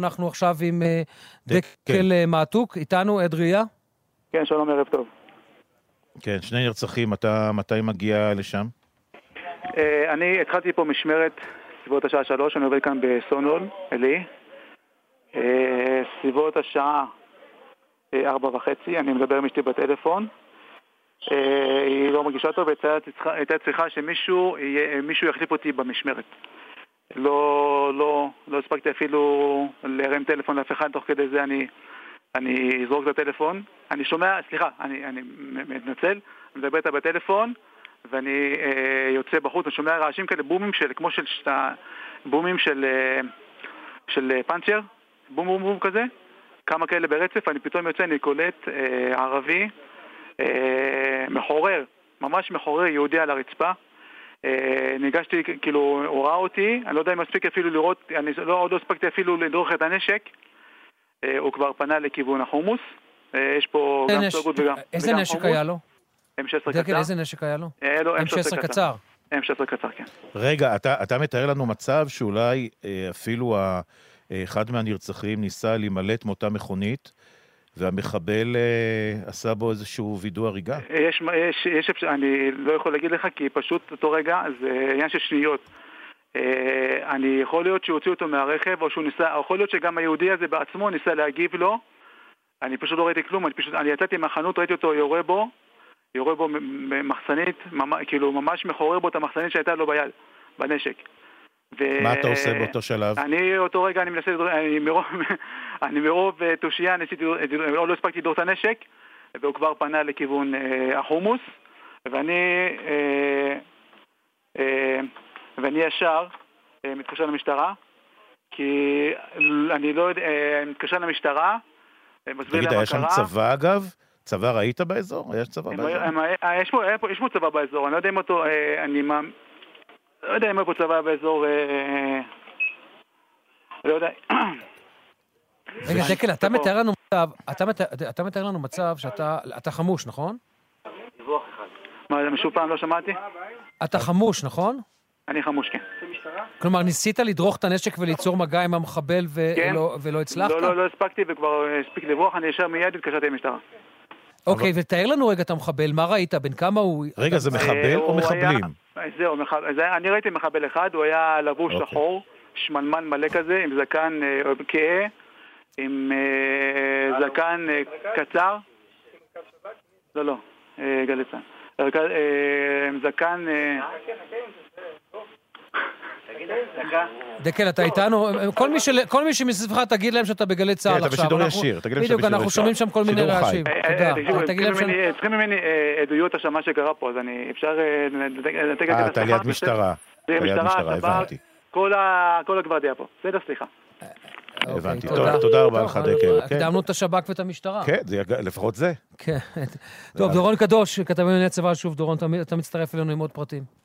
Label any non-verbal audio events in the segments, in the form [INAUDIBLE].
אנחנו עכשיו עם אה, דק- דקל אה, מעתוק, איתנו, עד ראייה. כן, שלום, ערב טוב. כן, שני נרצחים, אתה מתי מגיע לשם? אה, אני התחלתי פה משמרת סביבות השעה שלוש, אני עובד כאן בסונול, עלי. סביבות השעה ארבע וחצי, אני מדבר עם אשתי בטלפון. היא לא מרגישה טוב, הייתה צריכה- שמישהו יחליף אותי במשמרת. לא, לא, לא הספקתי אפילו להרים טלפון לאף אחד, תוך כדי זה אני, אני אזרוק את הטלפון. אני שומע, סליחה, אני, אני מתנצל, אני מדבר איתה בטלפון, ואני אה, יוצא בחוץ, אני שומע רעשים כאלה, בומים של, כמו של, בומים של, אה, של אה, פאנצ'ר, בום בום בום כזה, כמה כאלה ברצף, אני פתאום יוצא, אני קולט אה, ערבי, אה, מחורר, ממש מחורר, יהודי על הרצפה. אה, ניגשתי, כאילו, הוא ראה אותי, אני לא יודע אם מספיק אפילו לראות, אני לא, עוד לא הספקתי אפילו לדרוך את הנשק, אה, הוא כבר פנה לכיוון החומוס. אה, יש פה גם איזה נש- סוגות וגם איזה וגם נשק חומוס. היה לו? M16 דקל, קצר. איזה נשק היה לו? היה לו M16 קצר. M16 קצר, כן. רגע, אתה, אתה מתאר לנו מצב שאולי אפילו ה, אחד מהנרצחים ניסה להימלט מאותה מכונית, והמחבל אה, עשה בו איזשהו וידוא הריגה? יש, יש, יש, אפשר- אני לא יכול להגיד לך, כי פשוט אותו רגע זה עניין של שניות. אה, אני יכול להיות שהוציאו אותו מהרכב, או שהוא ניסה, יכול להיות שגם היהודי הזה בעצמו ניסה להגיב לו. אני פשוט לא ראיתי כלום, אני פשוט, אני יצאתי מהחנות, ראיתי אותו יורה בו, יורה בו במחסנית, ממש, כאילו ממש מחורר בו את המחסנית שהייתה לו ביד, בנשק. ו- מה אתה עושה באותו שלב? אני אותו רגע, אני מנסה, אני מרוב, [LAUGHS] אני מרוב אה, תושייה, ניסיתי, עוד לא הספקתי לדור את הנשק, והוא כבר פנה לכיוון אה, החומוס, ואני, אה, אה, ואני ישר אה, מתקשר למשטרה, כי אני לא יודע, אה, מתקשר למשטרה, מסביר תגיד, להם מה היה שם קרה. צבא אגב? צבא ראית באזור? יש צבא באזור? יש פה- צבא באזור, אני לא יודע אם אותו, אני. לא יודע אם היה פה צבא באזור... אה, לא יודע. רגע, דקל, אתה. מתאר לנו מצב, אתה מתאר- לנו מצב שאתה אתה חמוש, נכון? מה, זה שוב פעם לא שמעתי? אתה חמוש, נכון? אני חמוש, כן. כלומר, ניסית לדרוך את הנשק וליצור מגע עם המחבל כן. ולא- הצלחת? לא, לא, לא הספקתי וכבר אה, הספיק לברוח, אני ישר מיד התקשרתי למשטרה. אוקיי, ותאר לנו רגע את המחבל, מה ראית? בן כמה הוא? רגע, זה מחבל אה, או מחבלים? היה- זהו, מח- זה- אני ראיתי מחבל אחד, הוא היה לבוש אוקיי. שחור, שמנמן מלא כזה, עם זקן אה, כהה, עם אה, זקן אה, קצר. לא, לא, אה, גלי צה"ל. אה, עם זקן... אה, דקל, אתה איתנו? כל מי של- כל מי שמסביבך, תגיד להם שאתה בגלי צה"ל אתה עכשיו. בשידור אנחנו- ישיר, תגיד להם שאתה בדיוק, בשידור אנחנו ישיר. שומעים שם כל מיני. רעשים. אה, אה, תודה. צריכים להם ש... ממני- צריכים ממני אה, עדויות עכשיו מה שקרה פה, אז אני... אפשר אה, לנתק לנתק אה, את אתה? ליד משטרה. זה אתה ליד משטרה, משטרה, שב"כ, הבנתי. כל הגוורדיה פה. בסדר, סליחה. אוקיי, הבנתי. תודה. רבה לך, דקל. כן. הקדמנו את השב"כ ואת המשטרה. כן, זה לפחות זה. כן. [LAUGHS] טוב, דורון קדוש, כתב לענייני צבא, שוב, דורון, אתה- אתה מצטרף אלינו עם עוד פרטים.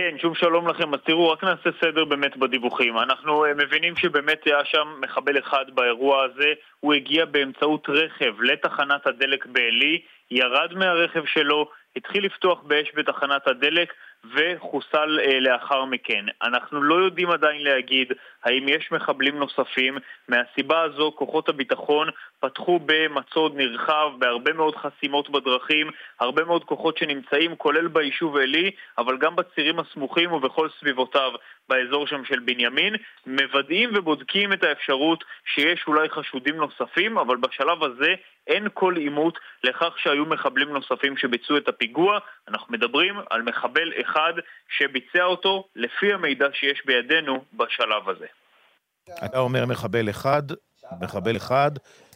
כן, שוב שלום לכם. אז תראו, רק נעשה סדר באמת בדיווחים. אנחנו uh, מבינים שבאמת היה שם מחבל אחד באירוע הזה. הוא הגיע באמצעות רכב לתחנת הדלק בעלי, ירד מהרכב שלו, התחיל לפתוח באש בתחנת הדלק וחוסל uh, לאחר מכן. אנחנו לא יודעים עדיין להגיד האם יש מחבלים נוספים. מהסיבה הזו כוחות הביטחון פתחו במצוד נרחב, בהרבה מאוד חסימות בדרכים, הרבה מאוד כוחות שנמצאים, כולל ביישוב עלי, אבל גם בצירים הסמוכים ובכל סביבותיו באזור שם של בנימין, מוודאים ובודקים את האפשרות שיש אולי חשודים נוספים, אבל בשלב הזה אין כל עימות לכך שהיו מחבלים נוספים שביצעו את הפיגוע. אנחנו מדברים על מחבל אחד שביצע אותו לפי המידע שיש בידינו בשלב הזה. אתה אומר מחבל אחד, מחבל אחד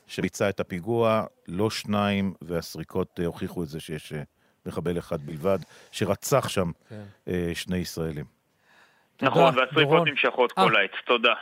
שביצע את הפיגוע, לא שניים, והסריקות אה, הוכיחו את זה שיש אה, מחבל אחד בלבד, שרצח שם כן. אה, שני ישראלים. נכון, דורון. נמשכות. כל העת. תודה.